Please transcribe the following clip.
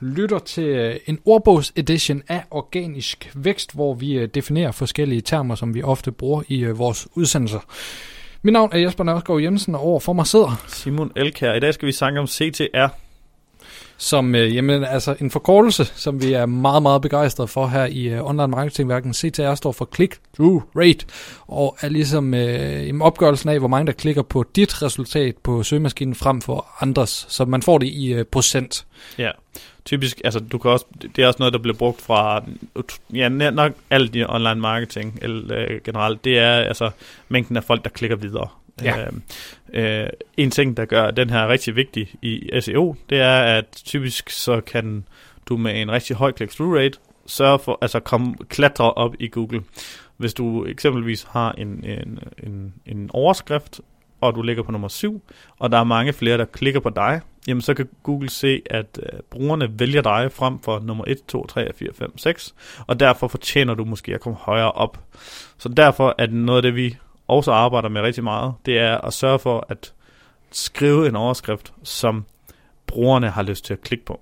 lytter til en en ordbogsedition af Organisk Vækst, hvor vi øh, definerer forskellige termer, som vi ofte bruger i øh, vores udsendelser. Mit navn er Jesper Nørskov Jensen, og over for mig sidder... Simon Elkær. I dag skal vi snakke om CTR. Som, øh, jamen, altså en forkortelse, som vi er meget, meget begejstrede for her i øh, online marketingværken. CTR står for Click Through Rate, og er ligesom øh, opgørelsen af, hvor mange der klikker på dit resultat på søgemaskinen frem for andres, så man får det i øh, procent. Ja, typisk, altså du kan også, det er også noget, der bliver brugt fra, ja, nok alt i online marketing eller, øh, generelt, det er altså mængden af folk, der klikker videre. Ja. Øh, øh, en ting, der gør den her rigtig vigtig i SEO, det er, at typisk så kan du med en rigtig høj click-through rate sørge for, altså komme, klatre op i Google. Hvis du eksempelvis har en, en, en, en overskrift, og du ligger på nummer 7, og der er mange flere, der klikker på dig, jamen så kan Google se, at øh, brugerne vælger dig frem for nummer 1, 2, 3, 4, 5, 6, og derfor fortjener du måske at komme højere op. Så derfor er det noget af det, vi også arbejder med rigtig meget, det er at sørge for at skrive en overskrift, som brugerne har lyst til at klikke på.